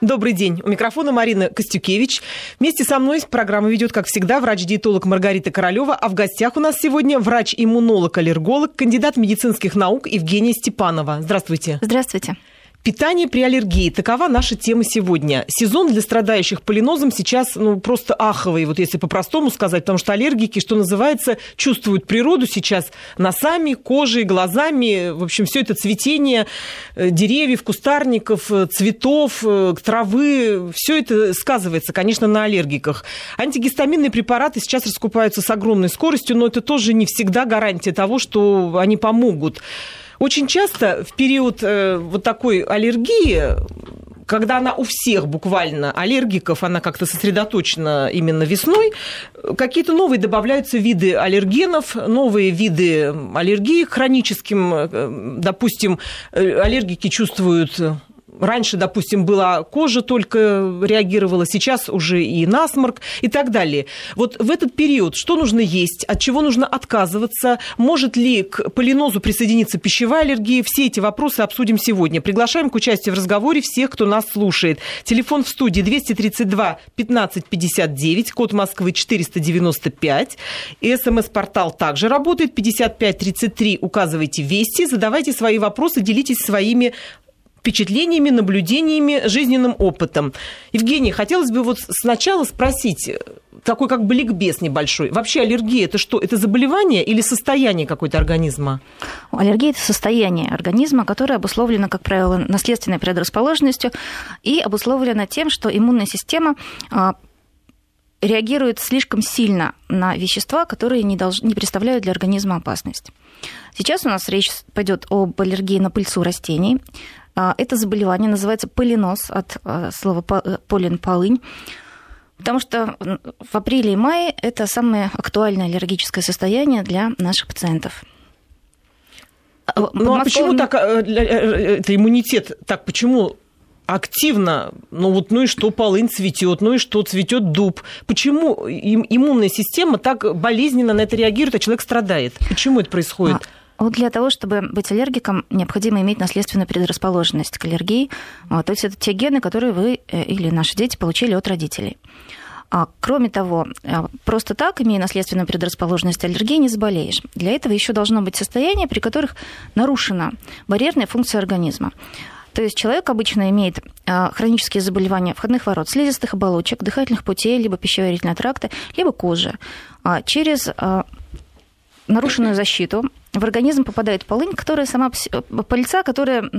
Добрый день. У микрофона Марина Костюкевич. Вместе со мной программу ведет, как всегда, врач-диетолог Маргарита Королева. А в гостях у нас сегодня врач-иммунолог-аллерголог, кандидат медицинских наук Евгения Степанова. Здравствуйте. Здравствуйте. Питание при аллергии. Такова наша тема сегодня. Сезон для страдающих полинозом сейчас ну, просто аховый, вот если по-простому сказать, потому что аллергики, что называется, чувствуют природу сейчас носами, кожей, глазами. В общем, все это цветение э, деревьев, кустарников, э, цветов, э, травы, все это сказывается, конечно, на аллергиках. Антигистаминные препараты сейчас раскупаются с огромной скоростью, но это тоже не всегда гарантия того, что они помогут. Очень часто в период э, вот такой аллергии когда она у всех буквально аллергиков, она как-то сосредоточена именно весной, какие-то новые добавляются виды аллергенов, новые виды аллергии хроническим, э, допустим, э, аллергики чувствуют раньше, допустим, была кожа только реагировала, сейчас уже и насморк и так далее. Вот в этот период что нужно есть, от чего нужно отказываться, может ли к полинозу присоединиться пищевая аллергия, все эти вопросы обсудим сегодня. Приглашаем к участию в разговоре всех, кто нас слушает. Телефон в студии 232 15 59, код Москвы 495. И смс-портал также работает 55 33. Указывайте вести, задавайте свои вопросы, делитесь своими впечатлениями, наблюдениями, жизненным опытом. Евгений, хотелось бы вот сначала спросить, такой как бы ликбез небольшой. Вообще аллергия – это что? Это заболевание или состояние какой-то организма? Аллергия – это состояние организма, которое обусловлено, как правило, наследственной предрасположенностью и обусловлено тем, что иммунная система а, реагирует слишком сильно на вещества, которые не, долж... не представляют для организма опасность. Сейчас у нас речь пойдет об аллергии на пыльцу растений. А, это заболевание называется полинос от а, слова э, полин полынь. Потому что в апреле и мае это самое актуальное аллергическое состояние для наших пациентов. А, ну а почему так, э, э, это иммунитет, так почему активно, ну вот, ну и что, полынь цветет, ну и что, цветет дуб. Почему иммунная система так болезненно на это реагирует, а человек страдает? Почему это происходит? А, вот для того, чтобы быть аллергиком, необходимо иметь наследственную предрасположенность к аллергии. То есть это те гены, которые вы э, или наши дети получили от родителей. А, кроме того, э, просто так, имея наследственную предрасположенность аллергии, не заболеешь. Для этого еще должно быть состояние, при которых нарушена барьерная функция организма. То есть человек обычно имеет э, хронические заболевания входных ворот, слизистых оболочек, дыхательных путей, либо пищеварительного тракта, либо кожи. А через нарушенную защиту в организм попадает полынь, которая сама пыльца, которая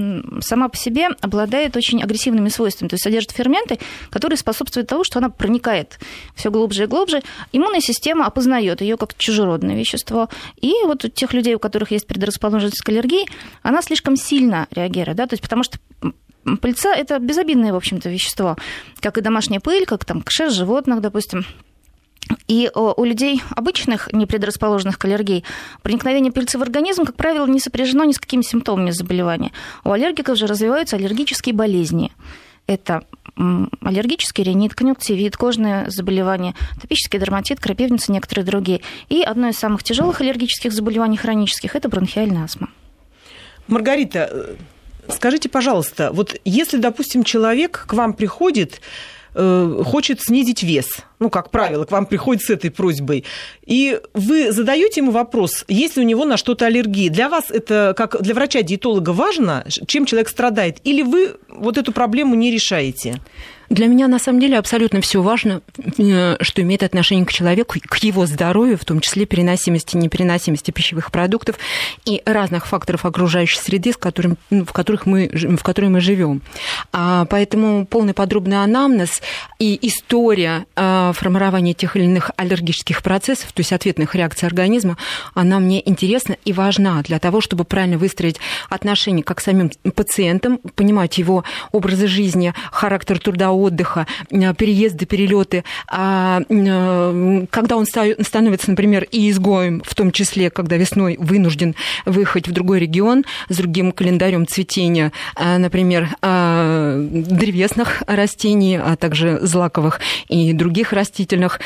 сама по себе обладает очень агрессивными свойствами, то есть содержит ферменты, которые способствуют тому, что она проникает все глубже и глубже. Иммунная система опознает ее как чужеродное вещество. И вот у тех людей, у которых есть предрасположенность к аллергии, она слишком сильно реагирует, да, то есть потому что пыльца – это безобидное, в общем-то, вещество, как и домашняя пыль, как там кшер животных, допустим, и у людей обычных, не предрасположенных к аллергии, проникновение пыльцы в организм, как правило, не сопряжено ни с какими симптомами заболевания. У аллергиков же развиваются аллергические болезни. Это аллергический ринит, конъюнктивит, кожные заболевания, топический дерматит, крапивница, некоторые другие. И одно из самых тяжелых аллергических заболеваний хронических – это бронхиальная астма. Маргарита, э, скажите, пожалуйста, вот если, допустим, человек к вам приходит Э, хочет снизить вес, ну, как правило, к вам приходит с этой просьбой, и вы задаете ему вопрос, есть ли у него на что-то аллергия. Для вас это, как для врача-диетолога, важно, чем человек страдает, или вы вот эту проблему не решаете? Для меня на самом деле абсолютно все важно, э, что имеет отношение к человеку, к его здоровью, в том числе переносимости, непереносимости пищевых продуктов и разных факторов окружающей среды, в, которым, ну, в, которых мы, в которой мы живем. А, поэтому полный подробный анамнез и история а, формирования тех или иных аллергических процессов, то есть ответных реакций организма, она мне интересна и важна для того, чтобы правильно выстроить отношения как с самим пациентом, понимать его образы жизни, характер труда отдыха, переезды, перелеты, а э, когда он становится, например, и изгоем, в том числе, когда весной вынужден выехать в другой регион с другим календарем цветения, э, например, древесных растений, а также злаковых и других растительных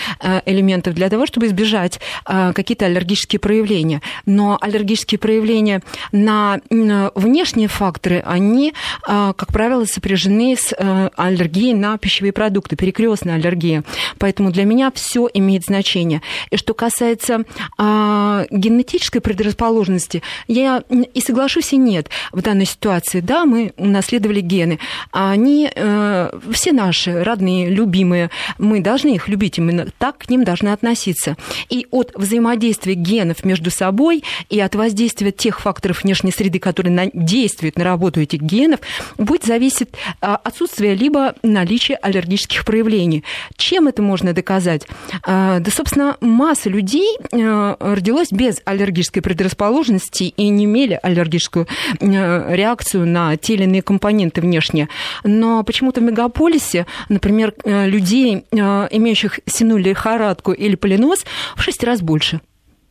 элементов для того, чтобы избежать какие-то аллергические проявления. Но аллергические проявления на внешние факторы, они, как правило, сопряжены с аллергией на пищевые продукты, перекрестная аллергия. Поэтому для меня все имеет значение. И что касается генетической предрасположенности, я и соглашусь, и нет в данной ситуации. Да, мы унаследовали гены. Они э, все наши, родные, любимые. Мы должны их любить, именно так к ним должны относиться. И от взаимодействия генов между собой и от воздействия тех факторов внешней среды, которые на, действуют на работу этих генов, будет зависеть а, отсутствие либо наличие аллергических проявлений. Чем это можно доказать? А, да, собственно, масса людей э, родилась без аллергической предрасположенности и не имели аллергическую э, реакцию на те или иные компоненты внешние. Но почему-то в мегаполисе, например, э, людей, имеющих синую лихорадку или полинос, в шесть раз больше.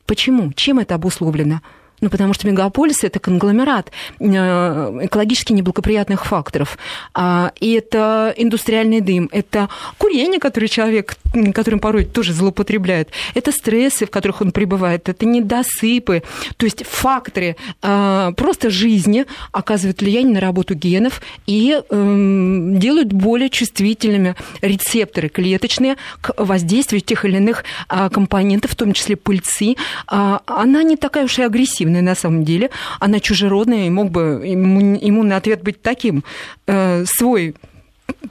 Почему? Чем это обусловлено? Ну, потому что мегаполис – это конгломерат э, экологически неблагоприятных факторов. А, и это индустриальный дым, это курение, которое человек, которым порой тоже злоупотребляет, это стрессы, в которых он пребывает, это недосыпы. То есть факторы а, просто жизни оказывают влияние на работу генов и эм, делают более чувствительными рецепторы клеточные к воздействию тех или иных а, компонентов, в том числе пыльцы. Она не такая уж и агрессивная агрессивная на самом деле, она чужеродная, и мог бы иммунный ответ быть таким. Э, свой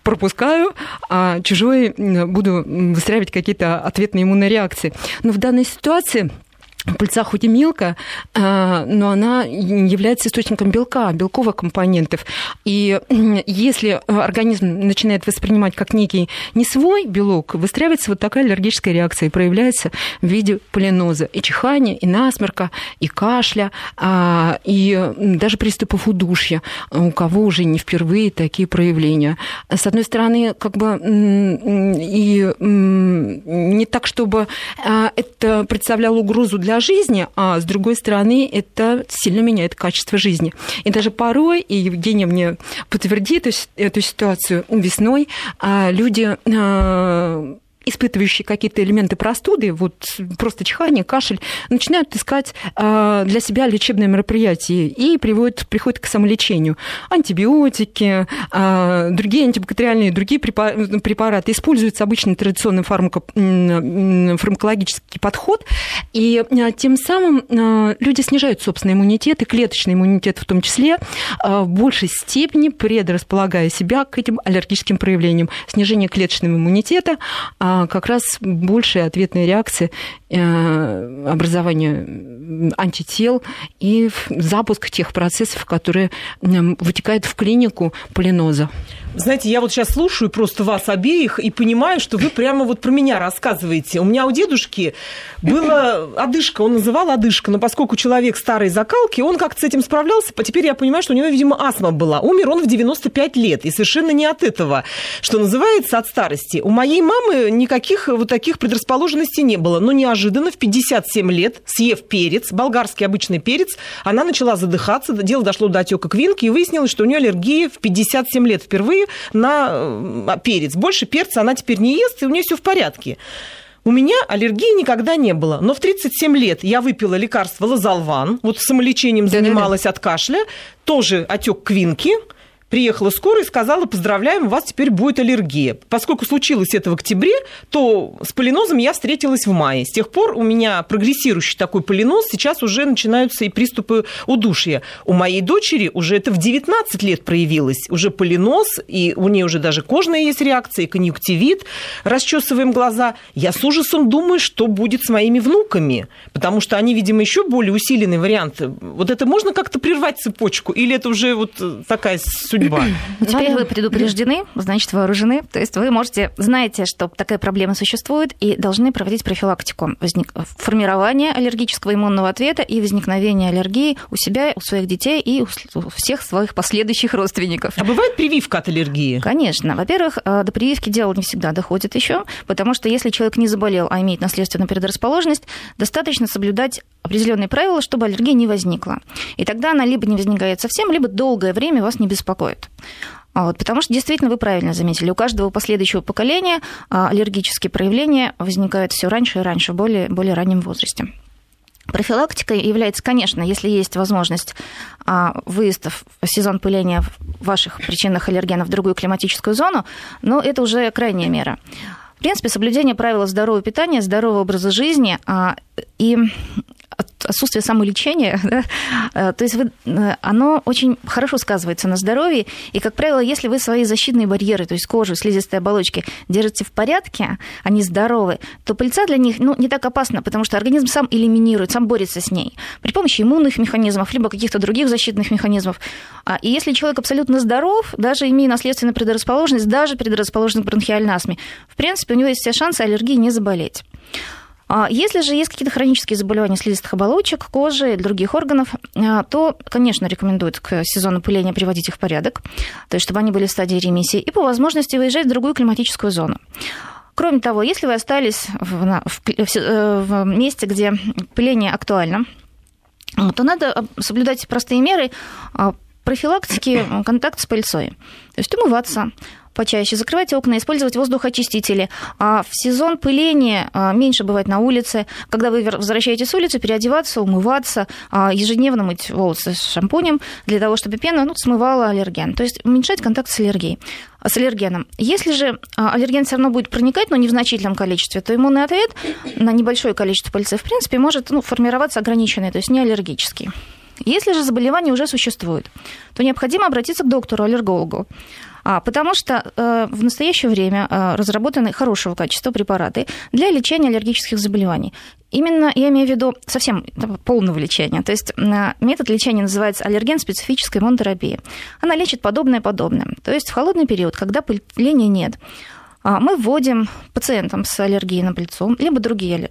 пропускаю, а чужой буду выстраивать какие-то ответные иммунные реакции. Но в данной ситуации Пыльца хоть и мелко, а, но она является источником белка, белковых компонентов. И если организм начинает воспринимать как некий не свой белок, выстраивается вот такая аллергическая реакция и проявляется в виде полиноза. И чихания, и насморка, и кашля, а, и даже приступов удушья, у кого уже не впервые такие проявления. С одной стороны, как бы и не так, чтобы а, это представляло угрозу для жизни, а с другой стороны, это сильно меняет качество жизни. И даже порой, и Евгения мне подтвердит эту ситуацию, весной а, люди а, испытывающие какие-то элементы простуды, вот просто чихание, кашель, начинают искать а, для себя лечебные мероприятия и приводят, приходят к самолечению. Антибиотики, а, другие антибактериальные, другие препараты. Используется обычный традиционный фармако, фармакологический подход, и а, тем самым люди снижают собственный иммунитет, и клеточный иммунитет в том числе, в большей степени предрасполагая себя к этим аллергическим проявлениям. Снижение клеточного иммунитета – как раз большая ответная реакция э, образования антител и запуск тех процессов, которые вытекают в клинику полиноза. Знаете, я вот сейчас слушаю просто вас обеих и понимаю, что вы прямо вот про меня рассказываете. У меня у дедушки была одышка, он называл одышка, но поскольку человек старой закалки, он как-то с этим справлялся, а теперь я понимаю, что у него, видимо, астма была. Умер он в 95 лет, и совершенно не от этого, что называется, от старости. У моей мамы никаких вот таких предрасположенностей не было, но неожиданно в 57 лет, съев перец, болгарский обычный перец, она начала задыхаться, дело дошло до отека квинки, и выяснилось, что у нее аллергия в 57 лет впервые на э, перец. Больше перца она теперь не ест, и у нее все в порядке. У меня аллергии никогда не было, но в 37 лет я выпила лекарство лазалван, вот самолечением занималась от кашля, тоже отек квинки – приехала скорая и сказала, поздравляем, у вас теперь будет аллергия. Поскольку случилось это в октябре, то с полинозом я встретилась в мае. С тех пор у меня прогрессирующий такой полиноз, сейчас уже начинаются и приступы удушья. У моей дочери уже это в 19 лет проявилось, уже полиноз, и у нее уже даже кожная есть реакция, и конъюнктивит, расчесываем глаза. Я с ужасом думаю, что будет с моими внуками, потому что они, видимо, еще более усиленный вариант. Вот это можно как-то прервать цепочку, или это уже вот такая судьба. Теперь вы предупреждены, значит, вооружены. То есть вы можете, знаете, что такая проблема существует, и должны проводить профилактику возник... формирования аллергического иммунного ответа и возникновения аллергии у себя, у своих детей и у всех своих последующих родственников. А бывает прививка от аллергии? Конечно. Во-первых, э, до прививки дело не всегда доходит еще, потому что если человек не заболел, а имеет наследственную предрасположенность, достаточно соблюдать определенные правила, чтобы аллергия не возникла. И тогда она либо не возникает совсем, либо долгое время вас не беспокоит. Вот, потому что действительно вы правильно заметили, у каждого последующего поколения аллергические проявления возникают все раньше и раньше, в более, более раннем возрасте. Профилактика является, конечно, если есть возможность а, выезда в сезон пыления ваших причинных аллергенов в другую климатическую зону, но это уже крайняя мера. В принципе, соблюдение правил здорового питания, здорового образа жизни а, и отсутствие самолечения, да, э, то есть вы, э, оно очень хорошо сказывается на здоровье. И, как правило, если вы свои защитные барьеры, то есть кожу, слизистые оболочки, держите в порядке, они здоровы, то пыльца для них ну, не так опасна, потому что организм сам элиминирует, сам борется с ней при помощи иммунных механизмов, либо каких-то других защитных механизмов. А, и если человек абсолютно здоров, даже имея наследственную предрасположенность, даже предрасположенность к бронхиальной астме, в принципе, у него есть все шансы аллергии не заболеть. А если же есть какие-то хронические заболевания слизистых оболочек, кожи и других органов, а, то, конечно, рекомендуют к сезону пыления приводить их в порядок, то есть чтобы они были в стадии ремиссии, и по возможности выезжать в другую климатическую зону. Кроме того, если вы остались в, в, э, в месте, где пыление актуально, то надо соблюдать простые меры профилактики контакта с пыльцой. То есть умываться, почаще, закрывать окна, использовать воздухоочистители. А в сезон пыления а, меньше бывает на улице. Когда вы возвращаетесь с улицы, переодеваться, умываться, а, ежедневно мыть волосы с шампунем для того, чтобы пена ну, смывала аллерген. То есть уменьшать контакт с аллергией с аллергеном. Если же аллерген все равно будет проникать, но не в значительном количестве, то иммунный ответ на небольшое количество пыльцы, в принципе, может ну, формироваться ограниченный, то есть не аллергический. Если же заболевание уже существует, то необходимо обратиться к доктору-аллергологу. А, потому что э, в настоящее время э, разработаны хорошего качества препараты для лечения аллергических заболеваний. Именно я имею в виду совсем полного лечения. То есть э, метод лечения называется аллерген-специфическая иммунотерапия. Она лечит подобное подобное. То есть в холодный период, когда пыления нет, а, мы вводим пациентам с аллергией на пыльцу, либо другие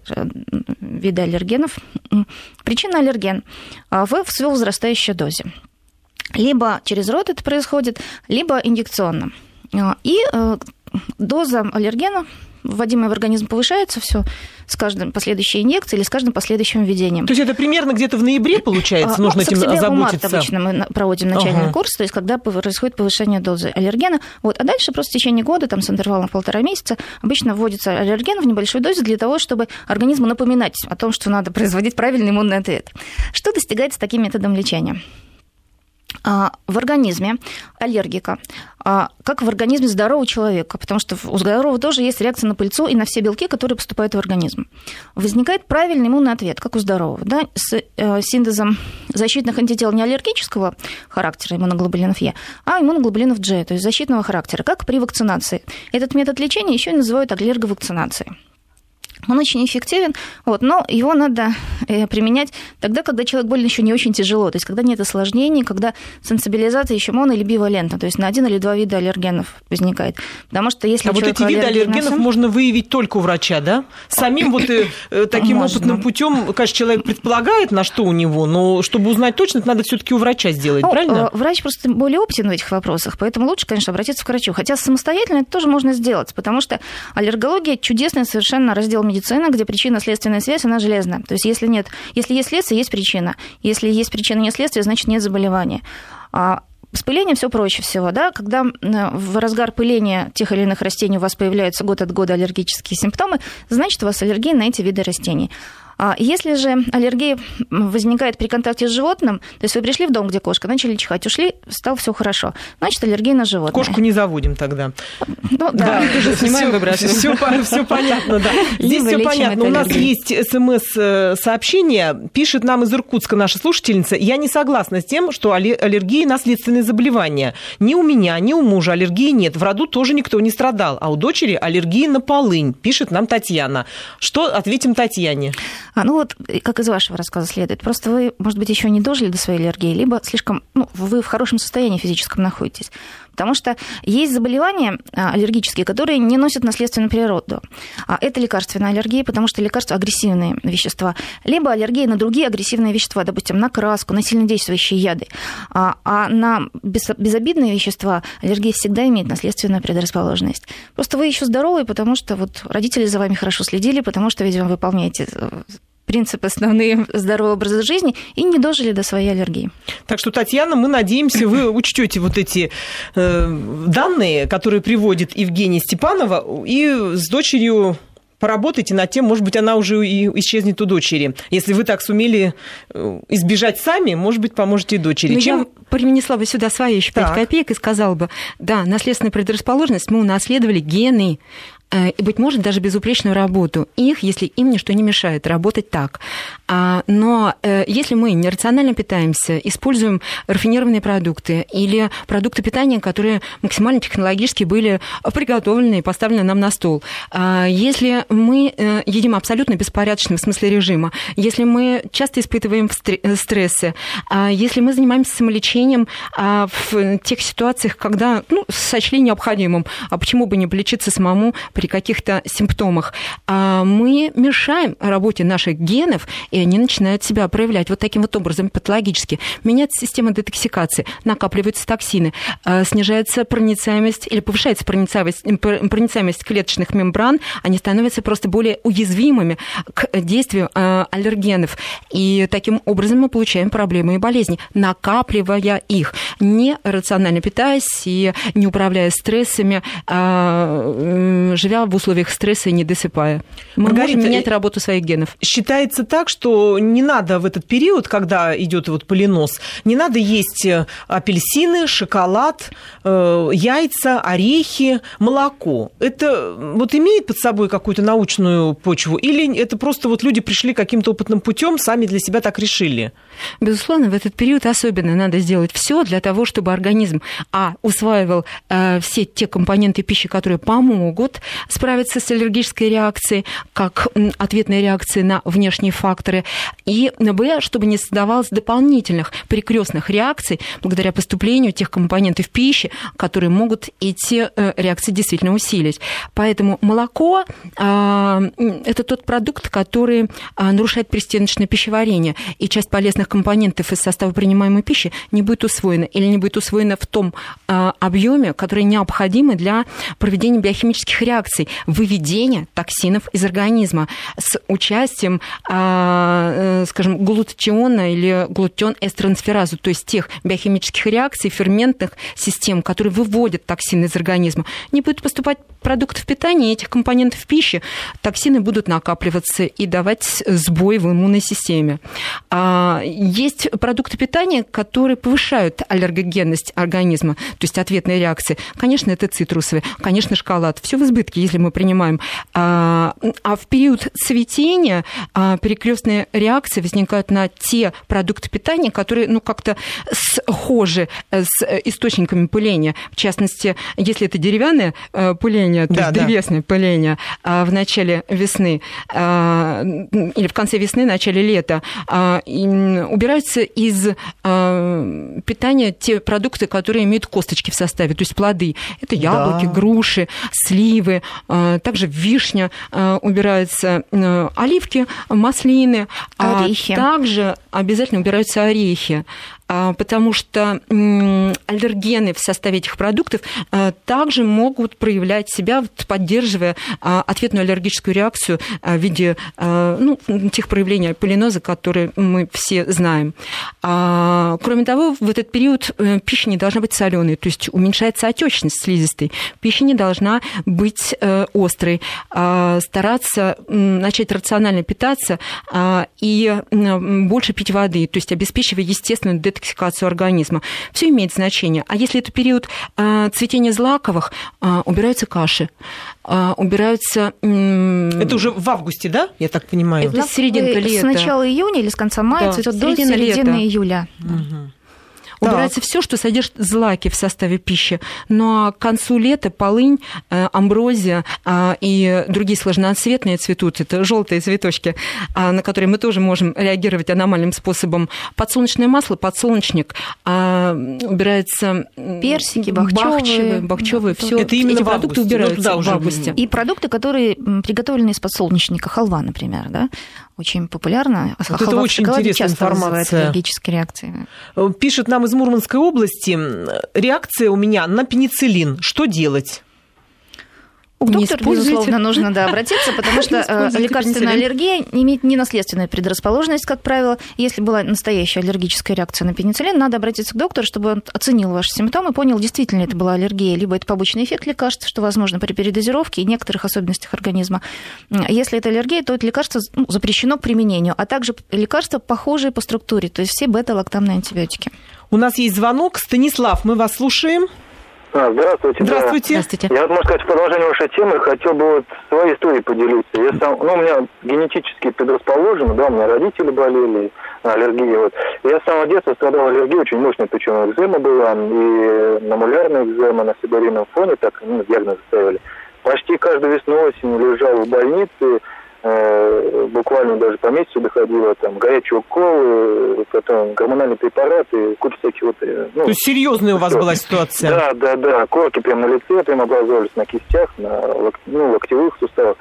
виды аллергенов, причина аллерген а, в все возрастающей дозе. Либо через рот это происходит, либо инъекционно. А, и э, доза аллергена вводимая в организм повышается все с каждой последующей инъекцией или с каждым последующим введением. То есть это примерно где-то в ноябре, получается, а, нужно этим озаботиться? обычно мы проводим начальный ага. курс, то есть когда происходит повышение дозы аллергена. Вот, а дальше просто в течение года, там, с интервалом полтора месяца, обычно вводится аллерген в небольшой дозе для того, чтобы организму напоминать о том, что надо производить правильный иммунный ответ. Что достигается таким методом лечения? А, в организме аллергика, а, как в организме здорового человека, потому что у здорового тоже есть реакция на пыльцу и на все белки, которые поступают в организм. Возникает правильный иммунный ответ, как у здорового, да, с э, синтезом защитных антител не аллергического характера иммуноглобулинов Е, а иммуноглобулинов G, то есть защитного характера, как при вакцинации. Этот метод лечения еще и называют аллерговакцинацией. Он очень эффективен, вот, но его надо э, применять тогда, когда человек болен еще не очень тяжело, то есть когда нет осложнений, когда сенсибилизация еще моно- или бивалентна, то есть на один или два вида аллергенов возникает. Потому что если а вот эти виды аллергенов сам... можно выявить только у врача, да? Самим вот э, э, таким можно. опытным путем, конечно, человек предполагает, на что у него, но чтобы узнать точно, это надо все-таки у врача сделать, ну, правильно? Врач просто более опытен в этих вопросах, поэтому лучше, конечно, обратиться к врачу. Хотя самостоятельно это тоже можно сделать, потому что аллергология чудесный совершенно раздел медицина, где причинно-следственная связь, она железная. То есть если нет, если есть следствие, есть причина. Если есть причина, нет следствия, значит нет заболевания. А с пылением все проще всего, да, когда в разгар пыления тех или иных растений у вас появляются год от года аллергические симптомы, значит, у вас аллергия на эти виды растений. А если же аллергия возникает при контакте с животным, то есть вы пришли в дом, где кошка, начали чихать, ушли, стало все хорошо, значит, аллергия на животное. Кошку не заводим тогда. Ну, да, да. уже снимаем, выбрасываем. Все понятно, да. Здесь все понятно. У нас есть смс-сообщение. Пишет нам из Иркутска наша слушательница. Я не согласна с тем, что аллергия – наследственные заболевания. Ни у меня, ни у мужа аллергии нет. В роду тоже никто не страдал. А у дочери аллергия на полынь, пишет нам Татьяна. Что ответим Татьяне? А, ну вот, как из вашего рассказа следует, просто вы, может быть, еще не дожили до своей аллергии, либо слишком, ну, вы в хорошем состоянии физическом находитесь. Потому что есть заболевания а, аллергические, которые не носят наследственную природу. А это лекарственная аллергия, потому что лекарства агрессивные вещества. Либо аллергия на другие агрессивные вещества, допустим, на краску, на сильнодействующие яды. А, а на безобидные вещества аллергия всегда имеет наследственную предрасположенность. Просто вы еще здоровы, потому что вот родители за вами хорошо следили, потому что, видимо, выполняете э, принципы основные здорового образа жизни и не дожили до своей аллергии. Так что, Татьяна, мы надеемся, вы учтете вот эти э, данные, которые приводит Евгения Степанова, и с дочерью поработайте над тем, может быть, она уже и исчезнет у дочери. Если вы так сумели э, избежать сами, может быть, поможете и дочери. Но ну, Чем... Я принесла бы сюда свои еще 5 копеек и сказала бы, да, наследственная предрасположенность, мы унаследовали гены, и, быть может, даже безупречную работу их, если им ничто не мешает работать так. А, но э, если мы нерационально питаемся, используем рафинированные продукты или продукты питания, которые максимально технологически были приготовлены и поставлены нам на стол, а, если мы э, едим абсолютно беспорядочно в смысле режима, если мы часто испытываем стрессы, а, если мы занимаемся самолечением в тех ситуациях, когда ну, сочли необходимым, а почему бы не полечиться самому при каких-то симптомах, мы мешаем работе наших генов, и они начинают себя проявлять вот таким вот образом патологически. Меняется система детоксикации, накапливаются токсины, а, снижается проницаемость или повышается проницаемость, проницаемость клеточных мембран, они становятся просто более уязвимыми к действию а, аллергенов. И таким образом мы получаем проблемы и болезни, накапливая их, не рационально питаясь и не управляя стрессами, живя в условиях стресса и не досыпая. Мы Маргарита, можем менять работу своих генов. Считается так, что не надо в этот период, когда идет вот полинос, не надо есть э, апельсины, шоколад, э, яйца, орехи, молоко. Это вот имеет под собой какую-то научную почву или это просто вот люди пришли каким-то опытным путем, сами для себя так решили? Безусловно, в этот период особенно надо сделать все для того, чтобы организм а усваивал э, все те компоненты пищи, которые помогут справиться с аллергической реакцией, как ответной реакции на внешние факторы, и б, чтобы не создавалось дополнительных перекрестных реакций благодаря поступлению тех компонентов пищи, которые могут эти э, реакции действительно усилить. Поэтому молоко а, это тот продукт, который а, нарушает пристеночное пищеварение, и часть полезных компонентов из состава принимаемой пищи не будет усвоена или не будет усвоена в том а, объеме, который необходимы для проведения биохимических реакций, выведения токсинов из организма с участием, скажем, глутатиона или глутион-эстрансферазу, то есть тех биохимических реакций, ферментных систем, которые выводят токсины из организма. Не будет поступать продуктов питания, этих компонентов пищи, токсины будут накапливаться и давать сбой в иммунной системе. А, есть продукты питания, которые повышают аллергогенность организма, то есть ответные реакции. Конечно, это цитрусовые, конечно, шоколад. Все в избытке, если мы принимаем. А, а в период цветения а, перекрестные реакции возникают на те продукты питания, которые ну, как-то схожи с источниками пыления. В частности, если это деревянное э, пыление, то да, есть да. древесное пыление а, в начале весны а, или в конце весны, начале лета, а, убираются из питания те продукты, которые имеют косточки в составе, то есть плоды. Это яблоки, да. груши, сливы, также вишня убираются, оливки, маслины. Орехи. А также обязательно убираются орехи. А, потому что аллергены в составе этих продуктов а, также могут проявлять себя, поддерживая а, ответную аллергическую реакцию в виде ну, тех проявлений полиноза, которые мы все знаем. Кроме того, в этот период э, пища не должна быть соленой, то есть уменьшается отечность слизистой. Пища не должна быть э, острой. Стараться начать рационально питаться и больше пить воды, то есть обеспечивая естественную детоксикацию организма. Все имеет значение. А если это период э, цветения злаковых, э, убираются каши, э, убираются... Это уже в августе, да, я так понимаю? Это серединка лета. С начала июня или с конца мая да, цветет до середины лета. июля. Угу. Убирается все, что содержит злаки в составе пищи. Но к концу лета полынь, э, амброзия а, и другие сложноцветные цветут. Это желтые цветочки, а, на которые мы тоже можем реагировать аномальным способом. Подсолнечное масло, подсолнечник, а, убирается... Персики, бахчевые. Бахчевые, да, все. Это именно Эти продукты ну, убираются ну, в августе. И продукты, которые приготовлены из подсолнечника, халва, например, да? очень популярна. А вот это очень интересная информация. аллергические реакции. Э, пишет нам из Мурманской области, реакция у меня на пенициллин. Что делать? К доктору, безусловно, нужно да, обратиться, потому что э, лекарственная аллергия имеет ненаследственную предрасположенность, как правило. Если была настоящая аллергическая реакция на пенициллин, надо обратиться к доктору, чтобы он оценил ваши симптомы, понял, действительно это была аллергия, либо это побочный эффект лекарств, что возможно при передозировке и некоторых особенностях организма. Если это аллергия, то это лекарство ну, запрещено к применению, а также лекарства похожие по структуре, то есть все бета-лактамные антибиотики. У нас есть звонок. Станислав, мы вас слушаем. А, здравствуйте. Здравствуйте. Да. здравствуйте. Я, можно сказать, в продолжение вашей темы хотел бы вот своей историей поделиться. Я сам, ну, у меня генетически предрасположен, да, у меня родители болели, аллергией. Вот. Я с самого детства страдал аллергией, очень мощная причем экзема была, и намулярная экзема на сибарином фоне, так, ну, диагноз ставили. Почти каждую весну осень лежал в больнице, буквально даже по месяцу доходило, там, горячие уколы, потом гормональные препараты, куча всяких вот... Э, ну, То есть серьезная у вас была ситуация? Да, да, да, корки прямо на лице прям образовались на кистях, на ну, локтевых суставах.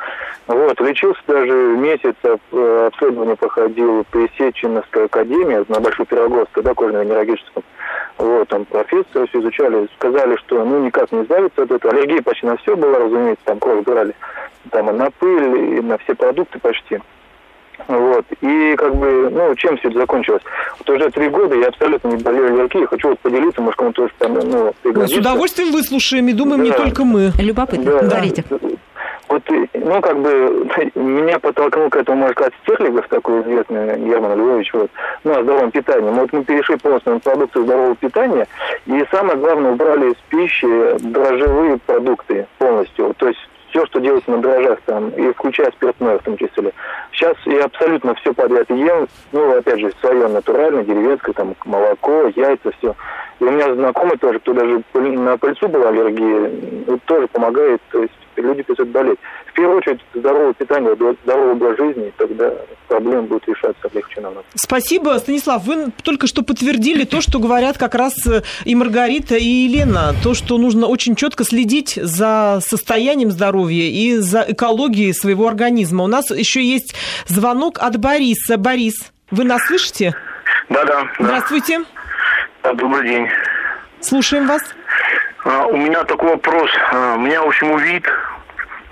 Вот, лечился даже месяц, э, обследование проходил при Сеченовской академии на Большой Пироговской, да, кожно-венерологическом. Вот, там профессоры все изучали, сказали, что ну никак не избавиться от этого. Аллергия почти на все была, разумеется, там кровь брали там и на пыль, и на все продукты почти. Вот. И как бы, ну, чем все это закончилось? Вот уже три года я абсолютно не болею аллергией. Хочу вот поделиться, может, кому-то тоже там, ну, пригодится. С удовольствием выслушаем и думаем, да. не только мы. Любопытно. Да. Говорите. Вот, ну, как бы, меня подтолкнул к этому, можно сказать, Стерлигов, такой известный Герман Львович, вот, ну, о здоровом питании. Вот мы перешли полностью на продукцию здорового питания, и самое главное, убрали из пищи дрожжевые продукты полностью. То есть все, что делается на дрожжах, там, и включая спиртное в том числе. Сейчас я абсолютно все подряд ем, ну, опять же, свое натуральное, деревенское, там, молоко, яйца, все. И у меня знакомый тоже, кто даже на пыльцу была аллергия, тоже помогает, то есть люди перестают болеть. В первую очередь здоровое питание, здоровый образ жизни, тогда проблемы будут решаться легче намного. Спасибо, Станислав. Вы только что подтвердили то, что говорят как раз э, и Маргарита, и Елена. То, что нужно очень четко следить за состоянием здоровья и за экологией своего организма. У нас еще есть звонок от Бориса. Борис, вы нас слышите? Да, да. Здравствуйте. Да, добрый день. Слушаем вас. А, у меня такой вопрос. А, у меня, в общем, увид,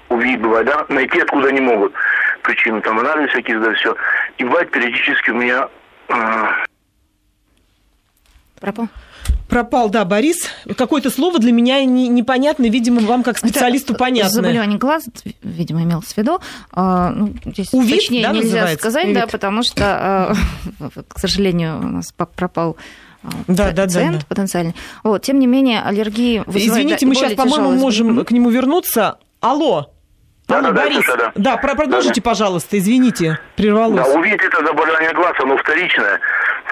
увид бывает, да, найти откуда не могут. Причины там анализ всякие, да, все. И бывает периодически у меня... А... Пропал? Пропал, да, Борис. Какое-то слово для меня не, непонятное, видимо, вам как специалисту понятно. Заболевание глаз, видимо, имел в виду. Ну, здесь Увид, точнее да, нельзя называется? сказать, Увид. да, потому что, к сожалению, у нас пропал да, да, пациент да, да. потенциальный. Вот, тем не менее, аллергии Извините, мы сейчас, по-моему, можем к нему вернуться. Алло. Да, Алло, да, Борис, да, да. да продолжите, да, пожалуйста, извините, прервалось. Да, увидеть это заболевание глаз, оно вторичное,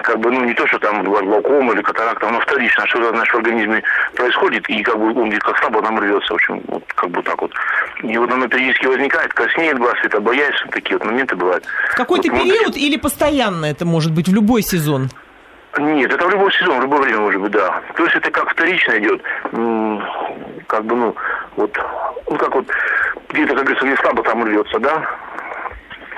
как бы, ну, не то, что там глазглауком или катаракта, оно вторичное, что-то в нашем организме происходит, и как бы он как слабо нам рвется, в общем, вот как бы так вот. И вот оно периодически возникает, краснеет глаз, это боясь, такие вот моменты бывают. В какой-то вот, период вот, или постоянно это может быть, в любой сезон? Нет, это в любой сезон, в любое время может быть, да. То есть это как вторично идет, как бы, ну, вот, ну, как вот, где-то, как говорится, не слабо там рвется, да.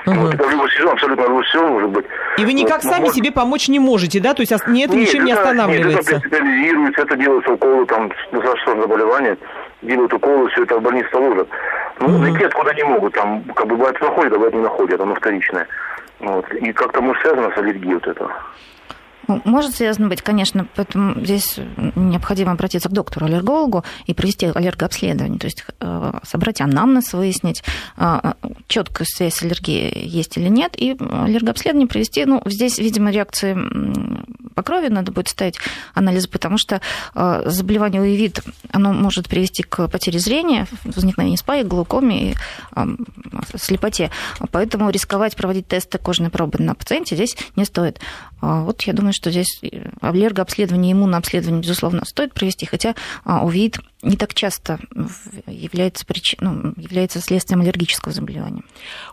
Угу. Вот, это в любой сезон, абсолютно в любой сезон может быть. И вы никак вот, сами может... себе помочь не можете, да? То есть это нет, ничем это, не останавливается? Нет, это специализируется, это делается уколы, там, за что заболевание, делают уколы, все это в больнице ложат. Ну, угу. найти откуда не могут, там, как бы, бывает находят, а бывает не находят, оно вторичное. Вот. И как-то, может, связано с аллергией вот это. Ну, может связано быть, конечно, поэтому здесь необходимо обратиться к доктору-аллергологу и провести аллергообследование, то есть э, собрать анамнез, выяснить, э, четкую связь с аллергией есть или нет, и аллергообследование провести. Ну, здесь, видимо, реакции по крови надо будет ставить анализы, потому что э, заболевание УИВИД, оно может привести к потере зрения, возникновению спаи, глаукоме и слепоте. Поэтому рисковать проводить тесты кожной пробы на пациенте здесь не стоит. А вот я думаю, что здесь аллергообследование, иммунообследование, безусловно, стоит провести, хотя а, УВИД не так часто является, причин, ну, является следствием аллергического заболевания.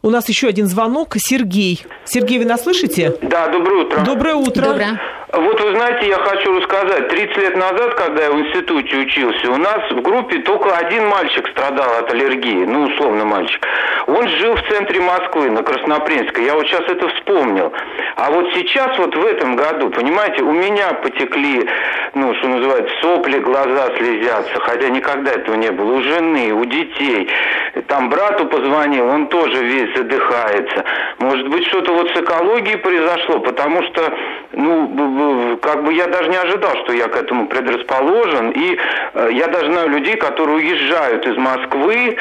У нас еще один звонок. Сергей. Сергей, вы нас слышите? Да, доброе утро. Доброе утро. Доброе. Вот вы знаете, я хочу рассказать. 30 лет назад, когда я в институте учился, у нас в группе только один мальчик страдал от аллергии. Ну, условно мальчик. Он жил в центре Москвы, на Краснопринской. Я вот сейчас это вспомнил. А вот сейчас вот в этом году, понимаете, у меня потекли, ну, что называется, сопли, глаза слезятся, хотя никогда этого не было. У жены, у детей. Там брату позвонил, он тоже весь задыхается. Может быть, что-то вот с экологией произошло, потому что, ну, как бы я даже не ожидал, что я к этому предрасположен. И э, я даже знаю людей, которые уезжают из Москвы,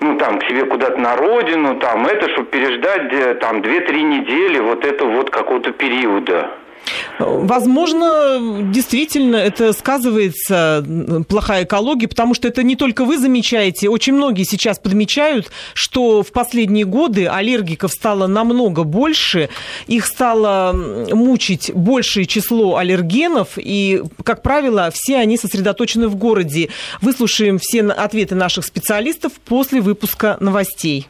ну, там, к себе куда-то на родину, там, это, чтобы переждать, там, 2-3 недели вот этого вот какого-то периода. Возможно, действительно это сказывается плохая экология, потому что это не только вы замечаете, очень многие сейчас подмечают, что в последние годы аллергиков стало намного больше, их стало мучить большее число аллергенов, и, как правило, все они сосредоточены в городе. Выслушаем все ответы наших специалистов после выпуска новостей.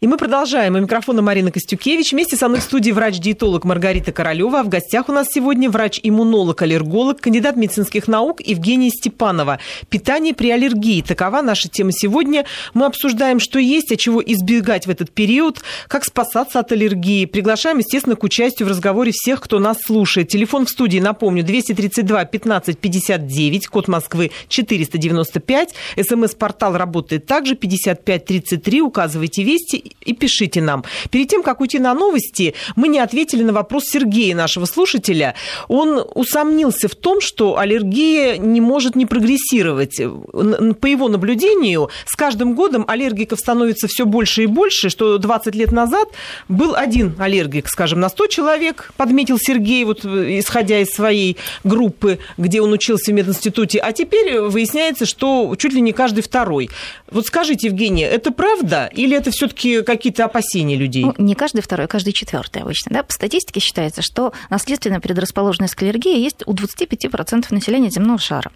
И мы продолжаем. У микрофона Марина Костюкевич. Вместе со мной в студии врач-диетолог Маргарита Королева. А в гостях у нас сегодня врач-иммунолог, аллерголог, кандидат медицинских наук Евгения Степанова. Питание при аллергии. Такова наша тема сегодня. Мы обсуждаем, что есть, а чего избегать в этот период, как спасаться от аллергии. Приглашаем, естественно, к участию в разговоре всех, кто нас слушает. Телефон в студии, напомню, 232 15 59, код Москвы 495. СМС-портал работает также 55 33. Указывайте вести и пишите нам. Перед тем, как уйти на новости, мы не ответили на вопрос Сергея, нашего слушателя. Он усомнился в том, что аллергия не может не прогрессировать. По его наблюдению, с каждым годом аллергиков становится все больше и больше, что 20 лет назад был один аллергик, скажем, на 100 человек, подметил Сергей, вот, исходя из своей группы, где он учился в мединституте, а теперь выясняется, что чуть ли не каждый второй. Вот скажите, Евгения, это правда или это все-таки какие-то опасения людей? Ну, не каждый второй, каждый четвертый обычно. Да? По статистике считается, что наследственная предрасположенность к аллергии есть у 25% населения земного шара.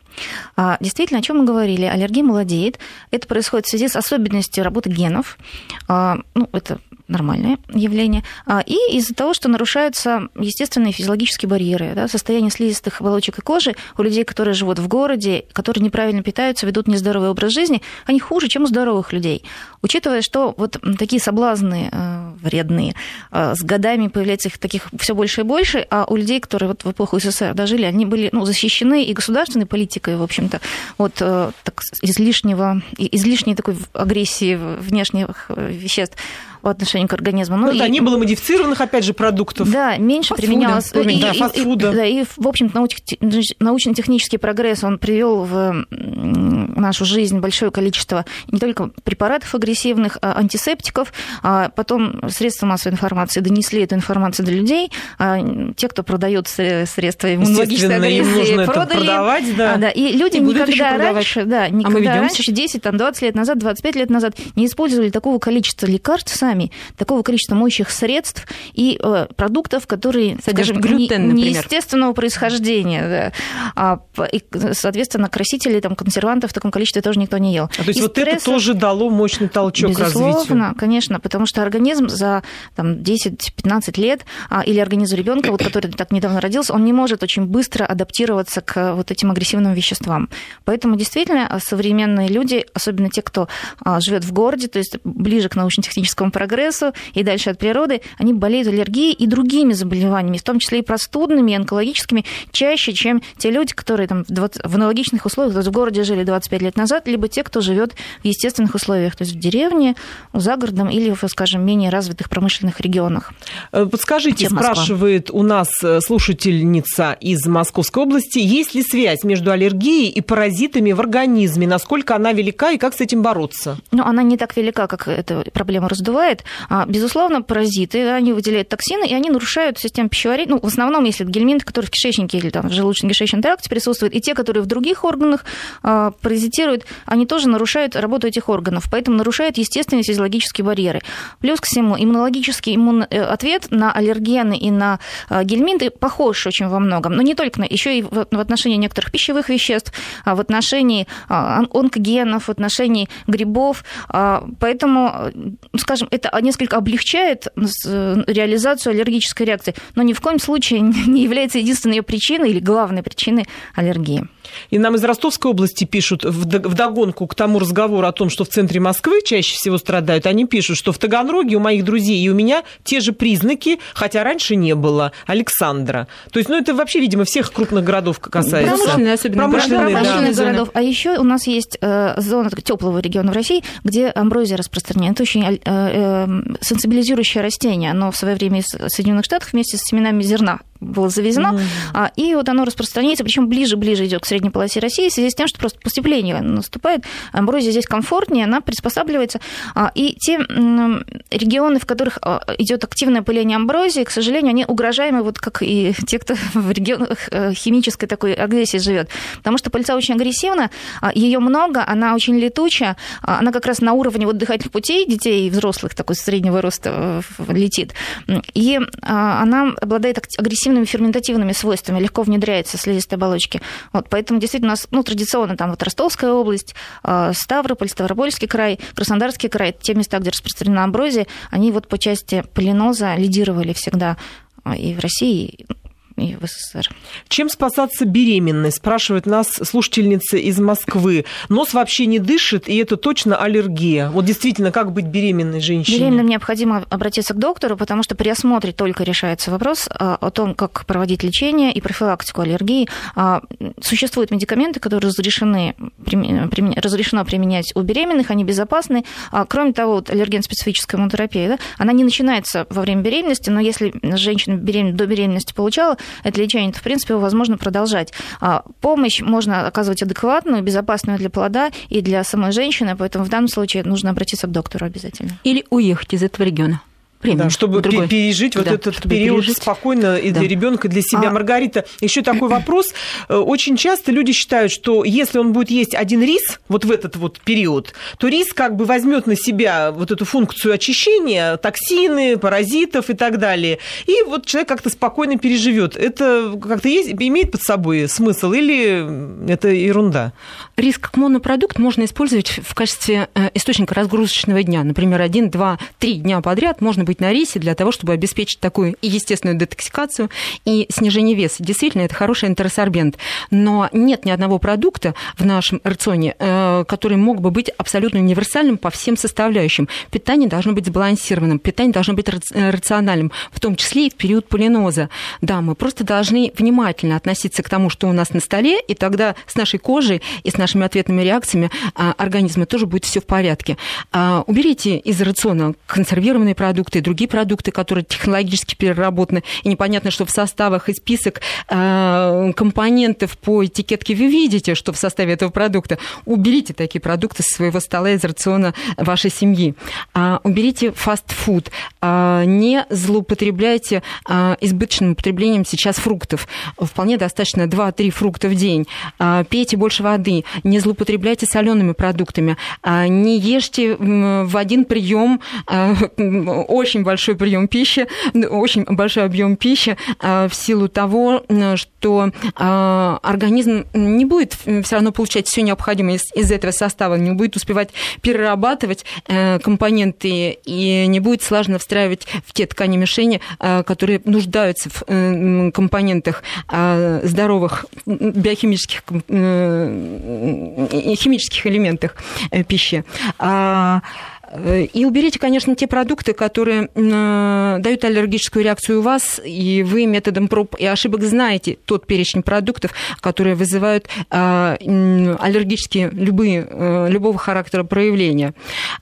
А, действительно, о чем мы говорили? Аллергия молодеет. Это происходит в связи с особенностью работы генов. А, ну, это нормальное явление. А, и из-за того, что нарушаются естественные физиологические барьеры, да, состояние слизистых оболочек и кожи у людей, которые живут в городе, которые неправильно питаются, ведут нездоровый образ жизни, они хуже, чем у здоровых людей. Учитывая, что вот такие соблазны э, вредные, э, с годами появляется их таких все больше и больше, а у людей, которые вот в эпоху СССР дожили, они были ну, защищены и государственной политикой, в общем-то, от э, так, излишнего, излишней такой агрессии внешних веществ по отношению к организму. Ну, ну и, да, не было модифицированных, опять же, продуктов. Да, меньше фастфуда, применялось. И, да, фастфуда. И, да, и, в общем, научно-технический прогресс, он привел в нашу жизнь большое количество не только препаратов агрессивных, а антисептиков, а потом средства массовой информации донесли эту информацию до людей, а те, кто продает средства иммунологической агрессии, продали. продавать, да. А, да. И люди и никогда раньше, да, никогда а раньше, 10, там, 20 лет назад, 25 лет назад не использовали такого количества лекарств сами, сами такого количества моющих средств и э, продуктов, которые, Содержат скажем, глютен, не, неестественного происхождения. Да. А, и, соответственно, красителей, там, консервантов в таком количестве тоже никто не ел. А, то есть и вот стресса, это тоже дало мощный толчок безусловно, развитию? конечно, потому что организм за там, 10-15 лет а, или организм ребенка, вот, который так недавно родился, он не может очень быстро адаптироваться к вот этим агрессивным веществам. Поэтому действительно современные люди, особенно те, кто а, живет в городе, то есть ближе к научно-техническому прогрессу, прогрессу и дальше от природы, они болеют аллергией и другими заболеваниями, в том числе и простудными, и онкологическими, чаще, чем те люди, которые там в аналогичных условиях, то есть в городе жили 25 лет назад, либо те, кто живет в естественных условиях, то есть в деревне, за городом или в, скажем, менее развитых промышленных регионах. Э, подскажите, спрашивает у нас э, слушательница из Московской области, есть ли связь между аллергией и паразитами в организме? Насколько она велика и как с этим бороться? Ну, она не так велика, как эта проблема раздувает бывает. А, безусловно, паразиты, они выделяют токсины, и они нарушают систему пищеварения. Ну, в основном, если это гельминты, которые в кишечнике или там, в желудочно-кишечном тракте присутствуют, и те, которые в других органах а, паразитируют, они тоже нарушают работу этих органов, поэтому нарушают естественные физиологические барьеры. Плюс ко всему, иммунологический иммун... Э, ответ на аллергены и на а, гельминты похож очень во многом, но не только на, еще и в отношении некоторых пищевых веществ, в отношении онкогенов, в отношении грибов. Поэтому, скажем, это несколько облегчает реализацию аллергической реакции, но ни в коем случае не является единственной ее причиной или главной причиной аллергии. И нам из Ростовской области пишут в догонку к тому разговору о том, что в центре Москвы чаще всего страдают. Они пишут, что в Таганроге у моих друзей и у меня те же признаки, хотя раньше не было. Александра. То есть, ну, это вообще, видимо, всех крупных городов касается. Промышленные, особенно. Промышленные, промышленные да. городов. А еще у нас есть э, зона теплого региона в России, где амброзия распространена. Это очень э, э, сенсибилизирующее растение. Оно в свое время из Соединенных Штатов вместе с семенами зерна было завезено, mm-hmm. и вот оно распространяется, причем ближе-ближе идет к средней полосе России, в связи с тем, что просто постепление наступает, амброзия здесь комфортнее, она приспосабливается, а, и те регионы, в которых а, идет активное пыление амброзии, к сожалению, они угрожаемы, вот как и те, кто в регионах э, химической такой агрессии живет, потому что пыльца очень агрессивна, ее много, она очень летучая, она как раз на уровне вот дыхательных путей детей и взрослых такой среднего роста э, летит, и она обладает агрессивной активными ферментативными свойствами, легко внедряется в слизистой оболочки. Вот, поэтому действительно у нас ну, традиционно там вот Ростовская область, а, Ставрополь, Ставропольский край, Краснодарский край, те места, где распространена амброзия, они вот по части полиноза лидировали всегда а, и в России, и в СССР. Чем спасаться беременной? Спрашивает нас слушательница из Москвы. Нос вообще не дышит, и это точно аллергия. Вот действительно, как быть беременной женщине? Беременным необходимо обратиться к доктору, потому что при осмотре только решается вопрос а, о том, как проводить лечение и профилактику аллергии. А, существуют медикаменты, которые разрешены, разрешено применять у беременных, они безопасны. А, кроме того, вот аллерген-специфическая иммунотерапия, да, она не начинается во время беременности, но если женщина беременна, до беременности получала, это лечение, то, в принципе, его возможно продолжать. А помощь можно оказывать адекватную, безопасную для плода и для самой женщины, поэтому в данном случае нужно обратиться к доктору обязательно. Или уехать из этого региона времени. Да, чтобы другой. пережить да, вот этот период пережить. спокойно и да. для ребенка, и для себя. А... Маргарита, еще такой вопрос. Э, очень часто люди считают, что если он будет есть один рис вот в этот вот период, то рис как бы возьмет на себя вот эту функцию очищения, токсины, паразитов и так далее. И вот человек как-то спокойно переживет. Это как-то есть, имеет под собой смысл или это ерунда? Рис как монопродукт можно использовать в качестве э, источника разгрузочного дня. Например, один, два, три дня подряд можно быть быть на рисе для того, чтобы обеспечить такую естественную детоксикацию и снижение веса. Действительно, это хороший энтеросорбент. Но нет ни одного продукта в нашем рационе, э, который мог бы быть абсолютно универсальным по всем составляющим. Питание должно быть сбалансированным, питание должно быть рациональным, в том числе и в период полиноза. Да, мы просто должны внимательно относиться к тому, что у нас на столе, и тогда с нашей кожей и с нашими ответными реакциями а, организма тоже будет все в порядке. А, уберите из рациона консервированные продукты, другие продукты, которые технологически переработаны, и непонятно, что в составах и список э, компонентов по этикетке вы видите, что в составе этого продукта. Уберите такие продукты со своего стола из рациона вашей семьи. А, уберите фастфуд. А, не злоупотребляйте а, избыточным употреблением сейчас фруктов. Вполне достаточно 2-3 фрукта в день. Пейте больше воды. Не злоупотребляйте солеными продуктами. Не ешьте в один прием очень очень большой прием пищи, очень большой объем пищи а, в силу того, что а, организм не будет все равно получать все необходимое из этого состава, не будет успевать перерабатывать э, компоненты и не будет слаженно встраивать в те ткани мишени, а, которые нуждаются в э, компонентах здоровых биохимических э, химических элементах пищи. И уберите, конечно, те продукты, которые э, дают аллергическую реакцию у вас, и вы методом проб и ошибок знаете тот перечень продуктов, которые вызывают э, аллергические любые, э, любого характера проявления.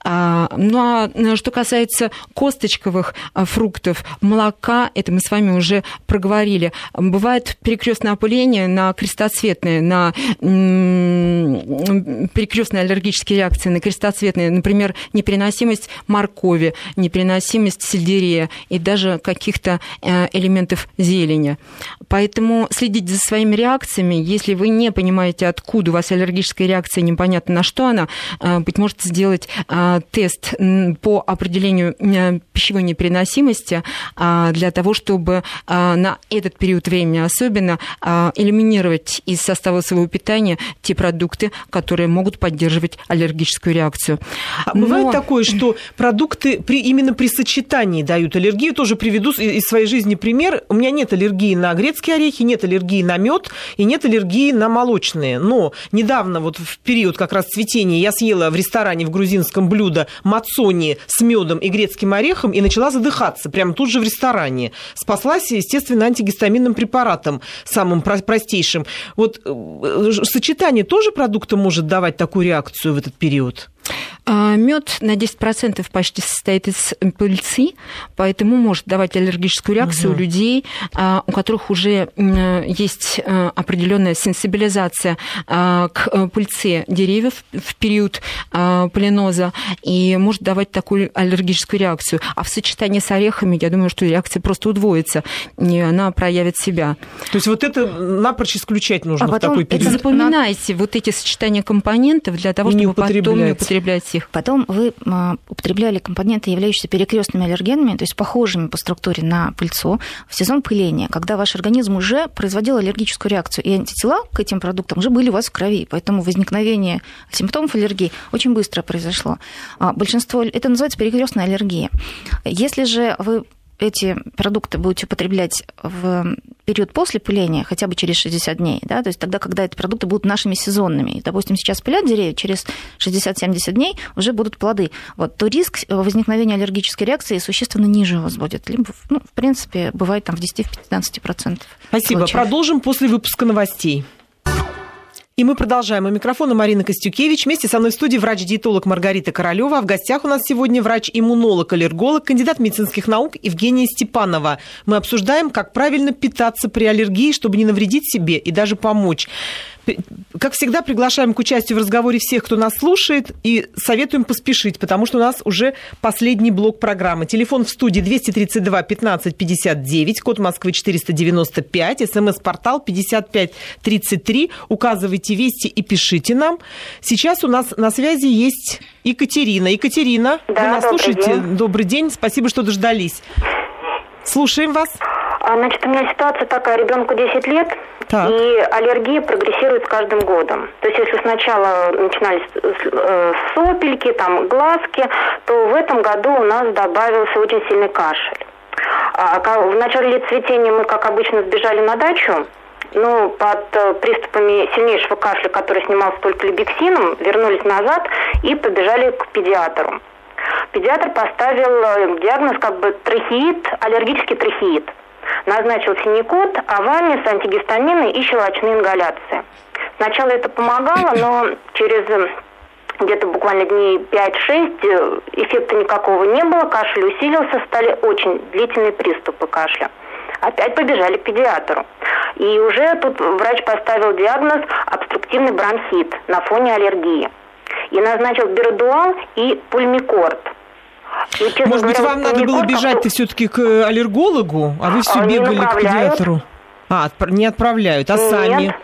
А, ну а что касается косточковых фруктов, молока, это мы с вами уже проговорили. Бывает перекрестное опыление на крестоцветные, на перекрестные аллергические реакции на крестоцветные, например, непереносимые непереносимость моркови, непереносимость сельдерея и даже каких-то э, элементов зелени. Поэтому следите за своими реакциями. Если вы не понимаете, откуда у вас аллергическая реакция, непонятно на что она, э, быть может, сделать э, тест по определению пищевой непереносимости для того, чтобы на этот период времени особенно элиминировать из состава своего питания те продукты, которые могут поддерживать аллергическую реакцию. А Но... бывает такое что продукты при, именно при сочетании дают аллергию. Тоже приведу из своей жизни пример. У меня нет аллергии на грецкие орехи, нет аллергии на мед и нет аллергии на молочные. Но недавно, вот в период как раз цветения, я съела в ресторане в грузинском блюдо мацони с медом и грецким орехом и начала задыхаться прямо тут же в ресторане. Спаслась, естественно, антигистаминным препаратом, самым простейшим. Вот э, сочетание тоже продукта может давать такую реакцию в этот период? А, Мед на 10% почти состоит из пыльцы, поэтому может давать аллергическую реакцию угу. у людей, а, у которых уже есть э, определенная сенсибилизация а, к э, пыльце деревьев в период полиноза и может давать такую аллергическую реакцию. А в сочетании с орехами, я думаю, что реакция просто удвоится, и она проявит себя. То есть вот это напрочь исключать нужно а в такой период? Запоминайте вот эти сочетания компонентов для того, чтобы потом не употреблять их. Потом вы а, употребляли компоненты, являющиеся перекрестными аллергенами, то есть похожими по структуре на пыльцу, в сезон пыления, когда ваш организм уже производил аллергическую реакцию, и антитела к этим продуктам уже были у вас в крови, поэтому возникновение симптомов аллергии очень быстро произошло. А, большинство, это называется перекрестная аллергия. Если же вы эти продукты будете употреблять в период после пыления, хотя бы через 60 дней, да, то есть тогда, когда эти продукты будут нашими сезонными, допустим, сейчас пылят деревья, через 60-70 дней уже будут плоды, вот, то риск возникновения аллергической реакции существенно ниже у вас будет. Либо, ну, в принципе, бывает там в 10-15%. Спасибо. Случаев. Продолжим после выпуска новостей. И мы продолжаем. У микрофона Марина Костюкевич. Вместе со мной в студии врач-диетолог Маргарита Королева. А в гостях у нас сегодня врач-иммунолог, аллерголог, кандидат медицинских наук Евгения Степанова. Мы обсуждаем, как правильно питаться при аллергии, чтобы не навредить себе и даже помочь. Как всегда, приглашаем к участию в разговоре всех, кто нас слушает, и советуем поспешить, потому что у нас уже последний блок программы. Телефон в студии 232 15 59, код Москвы 495, смс-портал 5533. Указывайте вести и пишите нам. Сейчас у нас на связи есть Екатерина. Екатерина, да, вы нас добрый слушаете? День. Добрый день, спасибо, что дождались. Слушаем вас. А, значит, у меня ситуация такая, ребенку 10 лет, так. и аллергия прогрессирует с каждым годом. То есть, если сначала начинались э, сопельки, там, глазки, то в этом году у нас добавился очень сильный кашель. А, в начале цветения мы, как обычно, сбежали на дачу, ну, под э, приступами сильнейшего кашля, который снимался только либексином, вернулись назад и побежали к педиатру. Педиатр поставил э, диагноз как бы трахеид, аллергический трахеид назначил синекот, авамис, антигистамины и щелочные ингаляции. Сначала это помогало, но через где-то буквально дней 5-6 э, эффекта никакого не было, кашель усилился, стали очень длительные приступы кашля. Опять побежали к педиатру. И уже тут врач поставил диагноз обструктивный бронхит на фоне аллергии. И назначил биродуал и пульмикорд – и, Может быть, вам надо было бежать-то все-таки к э, аллергологу, а вы все а бегали к педиатру? А, не отправляют, а Нет. сами?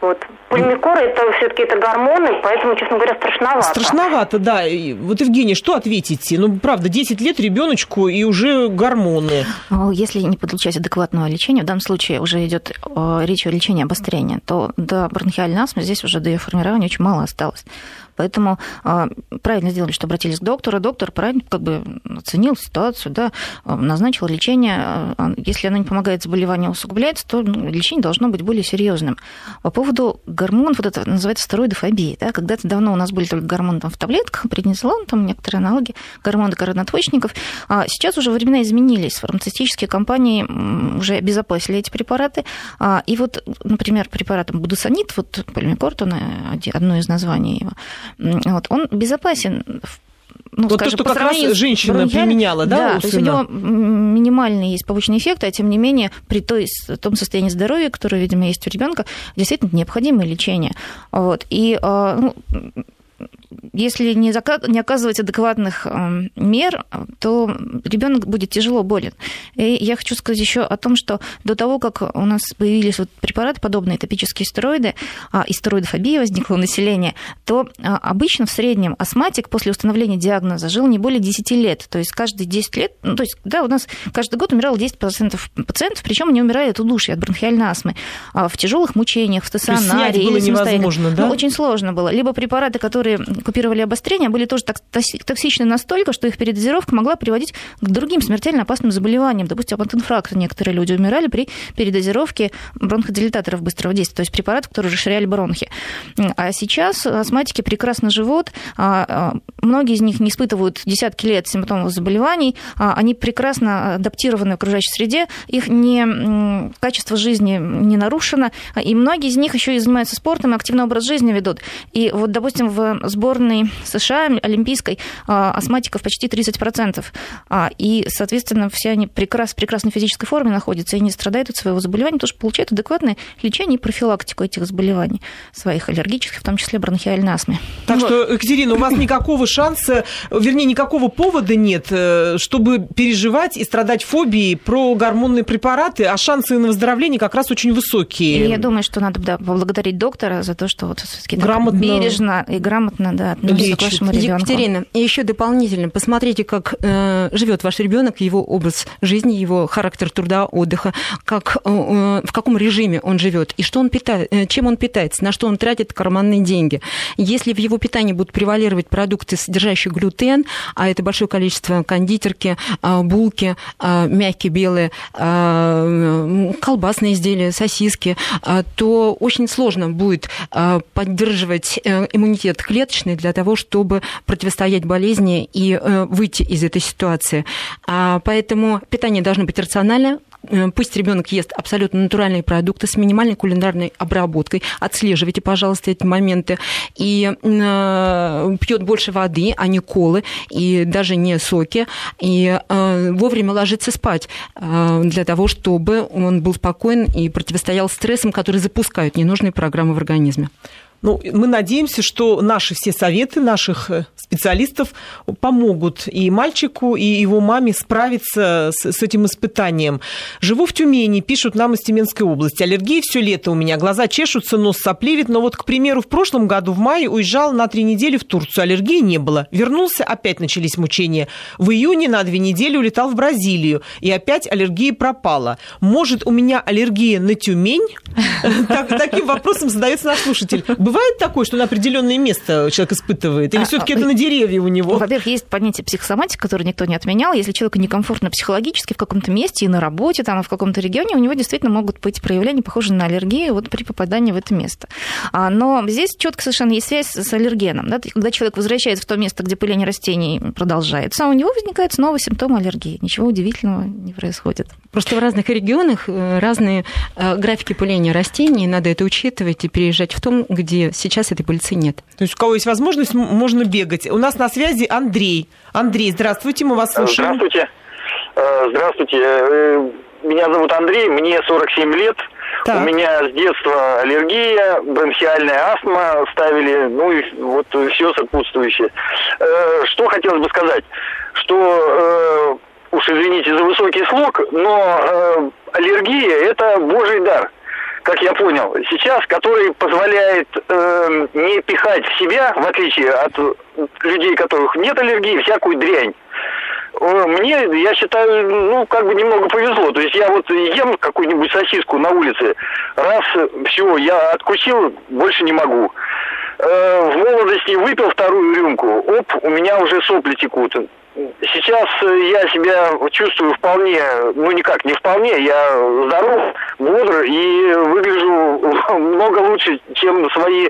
Вот. Пульмикор это все-таки это гормоны, поэтому, честно говоря, страшновато. Страшновато, да. Вот, Евгений, что ответите? Ну, правда, 10 лет ребеночку и уже гормоны. Если не получать адекватного лечения, в данном случае уже идет э, речь о лечении обострения, то до бронхиальной астмы здесь уже до ее формирования очень мало осталось. Поэтому а, правильно сделали, что обратились к доктору. Доктор правильно как бы оценил ситуацию, да, а, назначил лечение. А, если оно не помогает, заболевание усугубляется, то ну, лечение должно быть более серьезным. По поводу гормонов, вот это называется стероидофобия. Да? Когда-то давно у нас были только гормоны там, в таблетках, преднизолон, там некоторые аналоги, гормоны короноточников. А сейчас уже времена изменились. Фармацевтические компании уже обезопасили эти препараты. И вот, например, препаратом будусонид, вот полимикорт, он одно из названий его, вот, он безопасен ну, вот скажем, то, что как раз женщина бронхиаль... применяла, да, да то есть у него минимальный есть побочный эффект, а тем не менее при той, том состоянии здоровья, которое, видимо, есть у ребенка, действительно необходимое лечение. Вот. И а, ну, если не, не оказывать адекватных эм, мер, то ребенок будет тяжело болен. И я хочу сказать еще о том, что до того, как у нас появились вот препараты, подобные топические стероиды, а, и стероидофобия возникла у населения, то а, обычно в среднем астматик после установления диагноза жил не более 10 лет. То есть каждые 10 лет, ну, то есть, да, у нас каждый год умирало 10% пациентов, причем они умирали от удушья, от бронхиальной астмы, а, в тяжелых мучениях, в стационаре. Было невозможно, да? Ну, очень сложно было. Либо препараты, которые которые купировали обострение, были тоже токсичны настолько, что их передозировка могла приводить к другим смертельно опасным заболеваниям. Допустим, от инфаркта некоторые люди умирали при передозировке бронходилататоров быстрого действия, то есть препаратов, которые расширяли бронхи. А сейчас астматики прекрасно живут, а, а, многие из них не испытывают десятки лет симптомов заболеваний, а, они прекрасно адаптированы в окружающей среде, их не, качество жизни не нарушено, и многие из них еще и занимаются спортом и активный образ жизни ведут. И вот, допустим, в сборной США олимпийской астматиков почти 30%. И, соответственно, все они прекрас, в прекрасной физической форме находятся и не страдают от своего заболевания, потому что получают адекватное лечение и профилактику этих заболеваний своих аллергических, в том числе бронхиальной астмы. Так вот. что, Екатерина, у вас никакого шанса, вернее, никакого повода нет, э, чтобы переживать и страдать фобией про гормонные препараты, а шансы на выздоровление как раз очень высокие. И я думаю, что надо да, поблагодарить доктора за то, что вот все-таки грамотно... бережно и грамотно да, относится к вашему ребенку. Екатерина, и еще дополнительно, посмотрите, как э, живет ваш ребенок, его образ жизни, его характер труда, отдыха, как, э, э в каком режиме он живет и что он питает, э, чем он питается, на что он тратит карманные деньги. Если в его питании будут превалировать продукты, содержащие глютен, а это большое количество кондитерки, а, булки, а, мягкие белые, а, колбасные изделия, сосиски, то очень сложно будет поддерживать э, иммунитет клеточный для того, чтобы противостоять болезни и э, выйти из этой ситуации. Поэтому питание должно быть рациональное, Э, пусть ребенок ест абсолютно натуральные продукты с минимальной кулинарной обработкой. Отслеживайте, пожалуйста, эти моменты. И э, пьет больше воды, а не колы, и даже не соки. И э, вовремя ложится спать для того, чтобы он был спокоен и противостоял стрессам, которые запускают ненужные программы в организме. Ну, мы надеемся, что наши все советы наших э, специалистов помогут и мальчику, и его маме справиться с, с этим испытанием. Живу в Тюмени, пишут нам из Тюменской области. Аллергия все лето у меня, глаза чешутся, нос сопливит. Но вот, к примеру, в прошлом году в мае уезжал на три недели в Турцию. Аллергии не было. Вернулся, опять начались мучения. В июне на две недели улетал в Бразилию. И опять аллергия пропала. Может, у меня аллергия на Тюмень? Таким вопросом задается наш слушатель бывает такое, что на определенное место человек испытывает? Или а, все-таки а, это на деревья у него? Во-первых, есть понятие психосоматика, которое никто не отменял. Если человеку некомфортно психологически в каком-то месте и на работе, там, и в каком-то регионе, у него действительно могут быть проявления, похожие на аллергию вот при попадании в это место. А, но здесь четко совершенно есть связь с аллергеном. Да? Когда человек возвращается в то место, где пыление растений продолжается, у него возникает снова симптомы аллергии. Ничего удивительного не происходит. Просто в разных регионах э, разные э, графики пыления растений, надо это учитывать и переезжать в том, где сейчас этой пыльцы нет. То есть у кого есть возможность, можно бегать. У нас на связи Андрей. Андрей, здравствуйте, мы вас слушаем. Здравствуйте. Э, здравствуйте. Э, меня зовут Андрей, мне 47 лет. Так. У меня с детства аллергия, бронхиальная астма ставили, ну и вот все сопутствующее. Э, что хотелось бы сказать, что уж извините за высокий слог, но аллергия это божий дар как я понял, сейчас, который позволяет э, не пихать в себя, в отличие от людей, которых нет аллергии, всякую дрянь. Мне, я считаю, ну, как бы немного повезло. То есть я вот ем какую-нибудь сосиску на улице, раз, все, я откусил, больше не могу. Э, в молодости выпил вторую рюмку, оп, у меня уже сопли текут. Сейчас я себя чувствую вполне, ну никак не вполне, я здоров, бодр и выгляжу много лучше, чем свои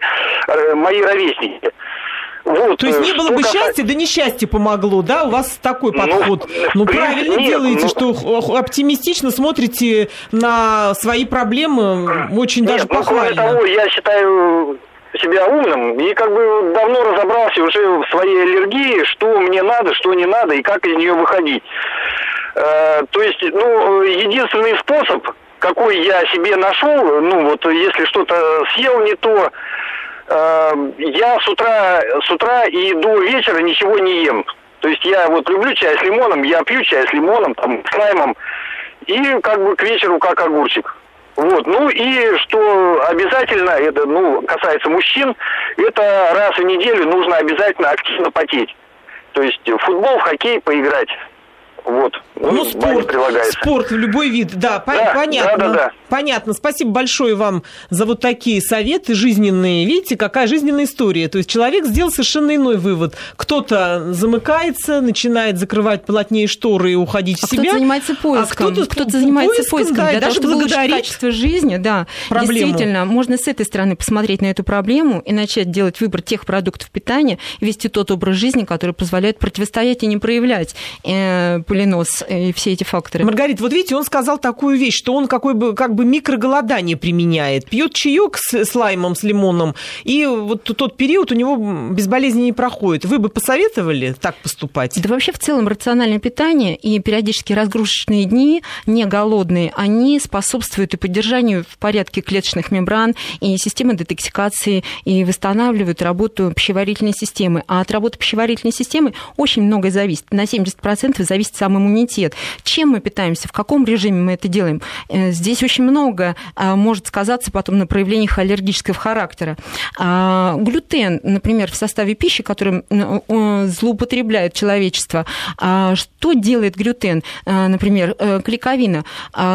э, мои ровесники. Вот, То есть не было бы касается... счастья, да несчастье помогло, да? У вас такой ну, подход. Ну, ну правильно нет, делаете, ну... что оптимистично смотрите на свои проблемы, очень нет, даже похвально. Ну, кроме того, я считаю себя умным и как бы давно разобрался уже в своей аллергии, что мне надо, что не надо и как из нее выходить. Э, то есть, ну, единственный способ, какой я себе нашел, ну вот если что-то съел не то, э, я с утра, с утра и до вечера ничего не ем. То есть я вот люблю чай с лимоном, я пью чай с лимоном, там, с лаймом, и как бы к вечеру как огурчик. Вот, ну и что обязательно, это, ну, касается мужчин, это раз в неделю нужно обязательно активно потеть. То есть в футбол, в хоккей поиграть. Вот. Ну, ну спорт, спорт в любой вид, да, да понятно. Да, да, да. Понятно. Спасибо большое вам за вот такие советы жизненные. Видите, какая жизненная история. То есть человек сделал совершенно иной вывод. Кто-то замыкается, начинает закрывать плотнее шторы и уходить а в себя. кто занимается поиском. А кто-то, кто занимается поиском, поиском да, для даже того, чтобы улучшить качество жизни. Да, проблему. действительно, можно с этой стороны посмотреть на эту проблему и начать делать выбор тех продуктов питания, вести тот образ жизни, который позволяет противостоять и не проявлять полинос и все эти факторы. Маргарита, вот видите, он сказал такую вещь, что он какой бы, как бы микроголодание применяет. Пьет чаек с, с лаймом, с лимоном, и вот тот период у него без болезни не проходит. Вы бы посоветовали так поступать? Да вообще в целом рациональное питание и периодически разгрузочные дни, не голодные, они способствуют и поддержанию в порядке клеточных мембран и системы детоксикации, и восстанавливают работу пищеварительной системы. А от работы пищеварительной системы очень многое зависит. На 70% зависит сам иммунитет. Чем мы питаемся, в каком режиме мы это делаем? Э, здесь очень много а, может сказаться потом на проявлениях аллергического характера. А, глютен, например, в составе пищи, которым злоупотребляет человечество, а, что делает глютен? Например, э, клейковина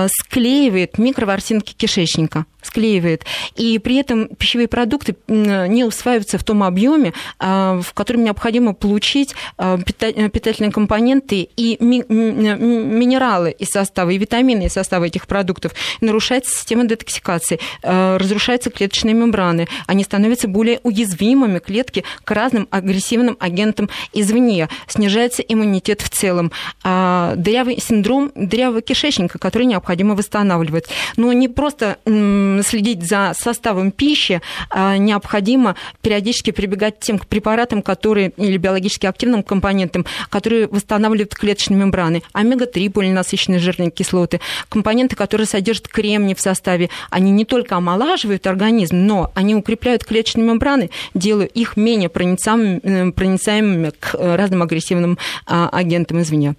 склеивает микроворсинки кишечника склеивает. И при этом пищевые продукты не усваиваются в том объеме, в котором необходимо получить питательные компоненты и минералы из состава, и витамины из состава этих продуктов. Нарушается система детоксикации, разрушаются клеточные мембраны, они становятся более уязвимыми, клетки, к разным агрессивным агентам извне, снижается иммунитет в целом. Дырявый синдром дырявого кишечника, который необходимо восстанавливать. Но не просто следить за составом пищи, а, необходимо периодически прибегать к тем препаратам, которые, или биологически активным компонентам, которые восстанавливают клеточные мембраны. Омега-3 полинасыщенные жирные кислоты, компоненты, которые содержат кремний в составе, они не только омолаживают организм, но они укрепляют клеточные мембраны, делая их менее проницаемыми, проницаемыми к разным агрессивным а, агентам извне.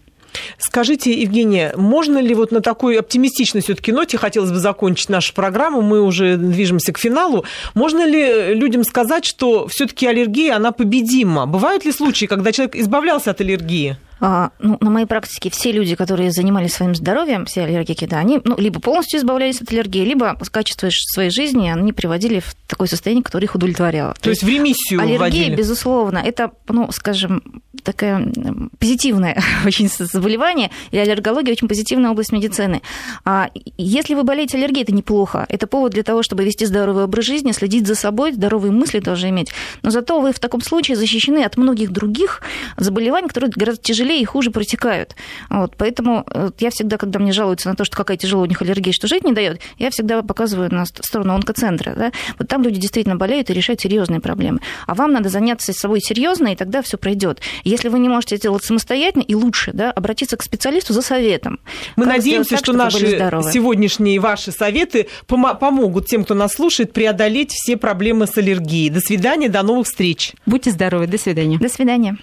Скажите, Евгения, можно ли вот на такой оптимистичной все-таки ноте, хотелось бы закончить нашу программу, мы уже движемся к финалу, можно ли людям сказать, что все-таки аллергия, она победима? Бывают ли случаи, когда человек избавлялся от аллергии? А, ну, на моей практике все люди, которые занимались своим здоровьем, все аллергики, да, они ну, либо полностью избавлялись от аллергии, либо качество своей жизни они приводили в такое состояние, которое их удовлетворяло. То, То есть в ремиссию Аллергия, вводили. безусловно, это, ну, скажем, такое позитивное очень заболевание, и аллергология очень позитивная область медицины. А если вы болеете аллергией, это неплохо. Это повод для того, чтобы вести здоровый образ жизни, следить за собой, здоровые мысли тоже иметь. Но зато вы в таком случае защищены от многих других заболеваний, которые гораздо тяжелее и хуже протекают. Вот, поэтому э, я всегда, когда мне жалуются на то, что какая тяжелая у них аллергия, что жить не дает, я всегда показываю на сторону онкоцентра. Да? Вот там люди действительно болеют и решают серьезные проблемы. А вам надо заняться собой серьезно, и тогда все пройдет. Если вы не можете сделать самостоятельно, и лучше да, обратиться к специалисту за советом. Мы надеемся, так, что наши сегодняшние ваши советы помогут тем, кто нас слушает, преодолеть все проблемы с аллергией. До свидания, до новых встреч. Будьте здоровы, до свидания. До свидания.